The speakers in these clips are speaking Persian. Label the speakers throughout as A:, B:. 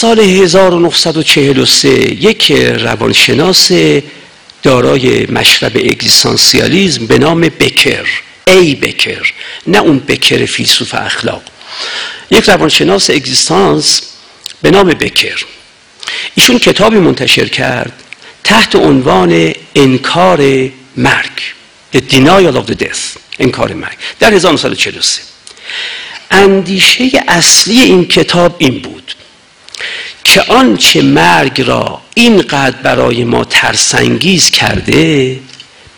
A: سال 1943 یک روانشناس دارای مشرب اگزیستانسیالیزم به نام بکر ای بکر نه اون بکر فیلسوف اخلاق. یک روانشناس اگزیستانس به نام بکر. ایشون کتابی منتشر کرد تحت عنوان انکار مرگ The Denial of the Death انکار مرگ در 1943 اندیشه اصلی این کتاب این بود. که آنچه مرگ را اینقدر برای ما ترسانگیز کرده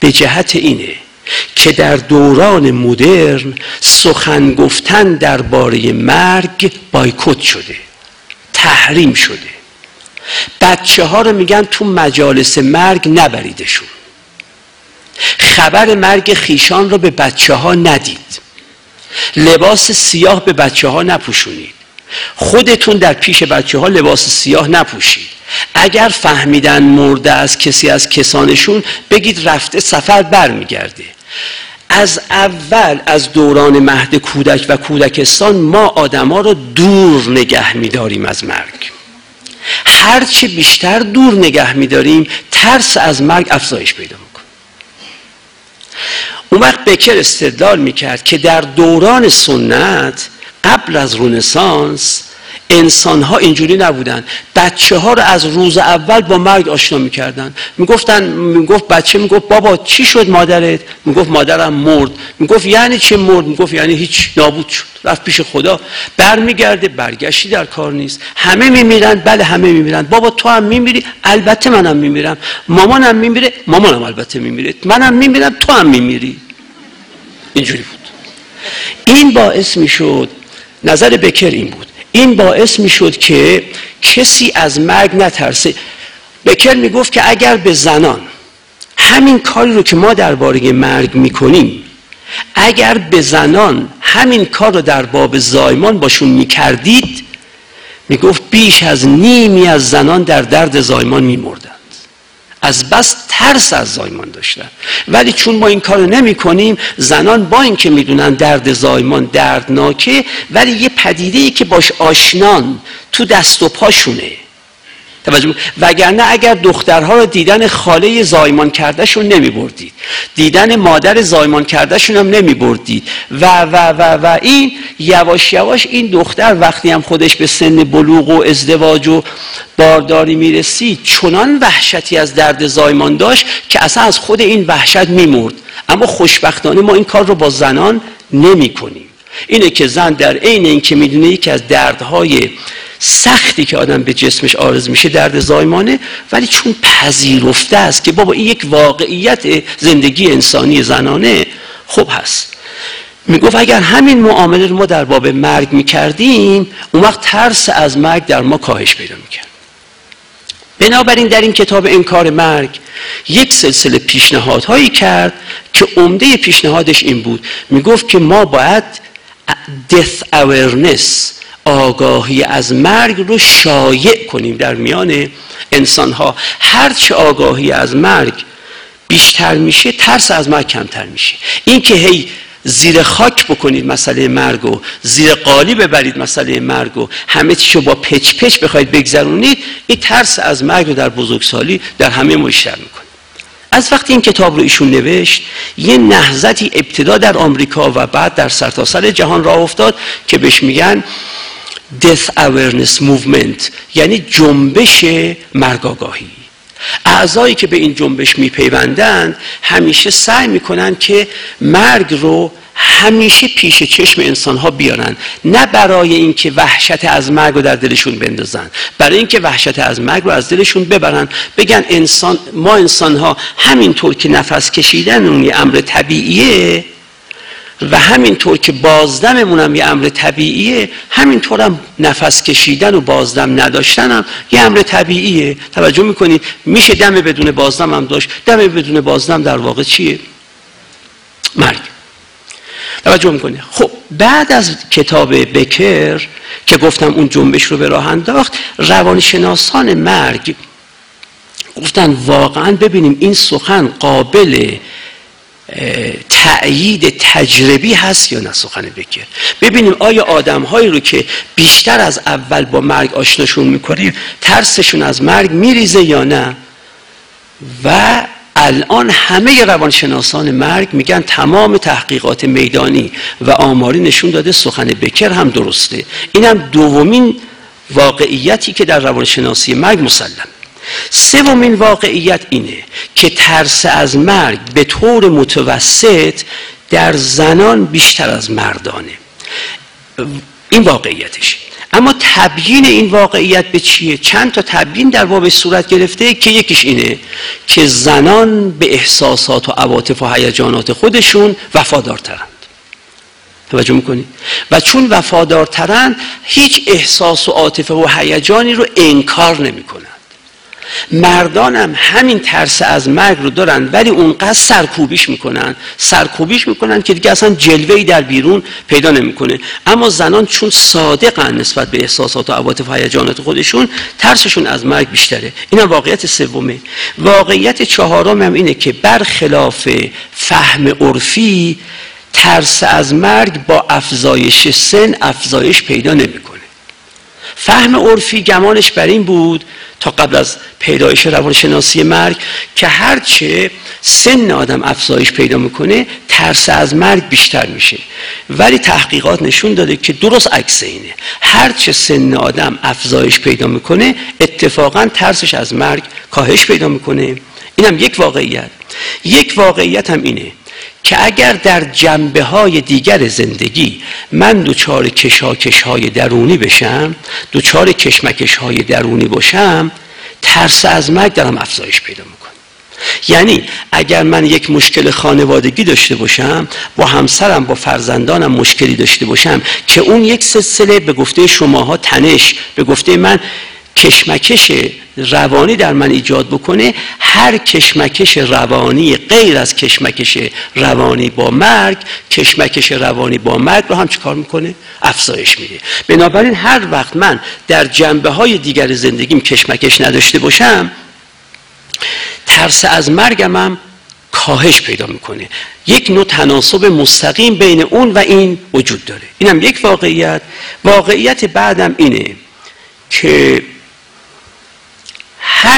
A: به جهت اینه که در دوران مدرن سخن گفتن درباره مرگ بایکوت شده تحریم شده. بچه ها رو میگن تو مجالس مرگ نبریدشون. خبر مرگ خیشان رو به بچه ها ندید. لباس سیاه به بچه ها نپوشونید. خودتون در پیش بچه ها لباس سیاه نپوشید. اگر فهمیدن مرده از کسی از کسانشون بگید رفته سفر برمیگرده. از اول از دوران مهد کودک و کودکستان ما آدما رو دور نگه میداریم از مرگ. هرچی بیشتر دور نگه میداریم ترس از مرگ افزایش پیدا می‌کنه. اون وقت بکر استدلال می‌کرد که در دوران سنت قبل از رونسانس انسان ها اینجوری نبودن. بچه ها رو از روز اول با مرگ آشنا می‌کردن. می‌گفتن می‌گفت بچه می‌گفت بابا چی شد مادرت؟ می‌گفت مادرم مرد. می‌گفت یعنی چه مرد؟ می‌گفت یعنی هیچ نابود شد. رفت پیش خدا. برمیگرده برگشتی در کار نیست. همه میمیرن. بله همه میمیرن. بابا تو هم میمیری؟ البته منم میمیرم. مامانم میمیره؟ مامانم البته میمیره. منم میمیرم؟ تو هم میمیری. اینجوری بود. این باعث می‌شد نظر بکر این بود. این باعث می‌شد که کسی از مرگ نترسه. بکر می‌گفت که اگر به زنان همین کاری رو که ما درباره مرگ می‌کنیم اگر به زنان همین کار رو در باب زایمان باشون می‌کردید می‌گفت بیش از نیمی از زنان در درد زایمان میمردن. از بس ترس از زایمان داشتن ولی چون ما این کارو نمی کنیم زنان با اینکه می‌دونن درد زایمان دردناکه ولی یه پدیده ای که باش آشنان تو دست و پاشونه. توجه وگرنه اگر دخترها رو دیدن خاله زایمان کردهشون نمی بردید دیدن مادر زایمان کردهشون هم نمی بردید و و و و این یواش یواش این دختر وقتی هم خودش به سن بلوغ و ازدواج و بارداری می‌رسید چنان وحشتی از درد زایمان داشت که اصلا از خود این وحشت میمرد. اما خوشبختانه ما این کار رو با زنان نمی کنیم اینه که زن در عین اینکه می‌دونه یکی از دردهای سختی که آدم به جسمش آرز میشه درد زایمانه ولی چون پذیرفته است که بابا این یک واقعیت زندگی انسانی زنانه خوب هست. می‌گفت اگر همین معامله رو ما در باب مرگ می‌کردیم اون وقت ترس از مرگ در ما کاهش پیدا می‌کرد. بنابراین در این کتاب انکار مرگ یک سلسله پیشنهادهایی کرد که عمده پیشنهادش این بود. می‌گفت که ما باید death awareness آگاهی از مرگ رو شایع کنیم. در میان انسان ها هرچه آگاهی از مرگ بیشتر میشه ترس از مرگ کمتر میشه. این که هی زیر خاک بکنید مسئله مرگ و زیر قالی ببرید مسئله مرگ و همه چیشو با پچ پچ بخواید بگذرونید این ترس از مرگ رو در بزرگسالی در همه ما بیشتر می‌کنه. از وقتی این کتاب رو ایشون نوشت یه نهضتی ابتدا در آمریکا و بعد در سرتاسر جهان راه افتاد که بهش میگن Death Awareness Movement یعنی جنبش مرگاگاهی اعضایی که به این جنبش میپیوندند همیشه سعی می‌کنن که مرگ رو همیشه پیش چشم انسان ها بیارن نه برای اینکه وحشت از مرگ رو در دلشون بندازن برای اینکه وحشت از مرگ رو از دلشون ببرن. بگن انسان ما انسان ها همینطور که نفس کشیدن اون امر طبیعیه و همینطور که بازدممون هم یه امر طبیعیه همینطور هم نفس کشیدن و بازدم نداشتن یه امر طبیعیه. توجه می‌کنید؟ میشه دم بدون بازدم هم داشت. دم بدون بازدم در واقع چیه؟ مرگ. توجه می‌کنید؟ خب بعد از کتاب بکر که گفتم اون جنبش رو به راه انداخت روانشناسان مرگ گفتن واقعا ببینیم این سخن قابل تأیید تجربی هست یا نه سخن بکر. ببینیم آیا آدم هایی رو که بیشتر از اول با مرگ آشناشون می‌کنیم ترسشون از مرگ میریزه یا نه؟ و الان همه روانشناسان مرگ میگن تمام تحقیقات میدانی و آماری نشون داده سخن بکر هم درسته. این هم دومین واقعیتی که در روانشناسی مرگ مسلم سومین واقعیت اینه که ترس از مرگ به طور متوسط در زنان بیشتر از مردانه. این واقعیتشه اما تبیین این واقعیت به چیه؟ چند تا تبیین در باب صورت گرفته که یکیش اینه که زنان به احساسات و عواطف و هیجانات خودشون وفادارترند. توجه می‌کنی؟ و چون وفادارترند هیچ احساس و عاطفه و هیجانی رو انکار نمی‌کنن مردان هم همین ترس از مرگ رو دارن ولی اونقدر سرکوبیش می‌کنن. سرکوبیش می‌کنن که دیگه اصلا جلوهی در بیرون پیدا نمی‌کنه. اما زنان چون صادقن نسبت به احساسات و عواطف و هیجانات خودشون ترسشون از مرگ بیشتره. این هم واقعیت سومه. واقعیت چهارم هم اینه که برخلاف فهم عرفی ترس از مرگ با افزایش سن افزایش پیدا نمی‌کنه. فهم عرفی گمانش بر این بود تا قبل از پیدایش روانشناسی مرگ که هرچه سن آدم افزایش پیدا می‌کنه ترس از مرگ بیشتر میشه. ولی تحقیقات نشون داده که درست عکس اینه. هرچه سن آدم افزایش پیدا می‌کنه اتفاقا ترسش از مرگ کاهش پیدا می‌کنه. اینم یک واقعیت. یک واقعیت هم اینه. که اگر در جنبه های دیگر زندگی من دوچار کشاکش های درونی بشم دوچار کشمکش های درونی باشم ترس از مرگ دارم افزایش پیدا می‌کنم یعنی اگر من یک مشکل خانوادگی داشته باشم با همسرم با فرزندانم مشکلی داشته باشم که اون یک سلسله به گفته شماها تنش به گفته من کشمکش روانی در من ایجاد بکنه هر کشمکش روانی غیر از کشمکش روانی با مرگ کشمکش روانی با مرگ رو هم چیکار می‌کنه؟ افزایش میده. بنابراین هر وقت من در جنبه های دیگر زندگیم کشمکش نداشته باشم ترس از مرگم هم کاهش پیدا می‌کنه. یک نوع تناسب مستقیم بین اون و این وجود داره. اینم یک واقعیت. واقعیت بعدم اینه که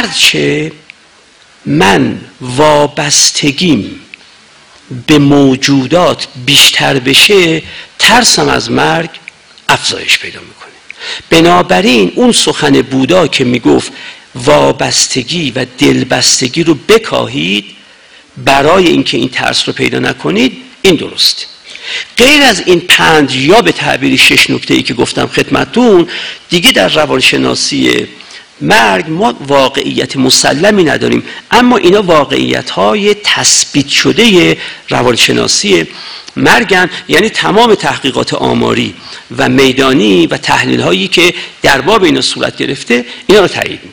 A: هرچه من وابستگیم به موجودات بیشتر بشه ترسم از مرگ افزایش پیدا می‌کنه. بنابراین اون سخن بودا که می‌گفت وابستگی و دلبستگی رو بکاهید برای اینکه این ترس رو پیدا نکنید این درسته غیر از این پنج یا به تعبیری شش نکته ای که گفتم خدمتون دیگه در روانشناسی مرگ ما واقعیت مسلمی نداریم. اما اینا واقعیت های تثبیت شده روانشناسی مرگن یعنی تمام تحقیقات آماری و میدانی و تحلیل هایی که در باب اینا صورت گرفته اینا رو تایید می‌کنه.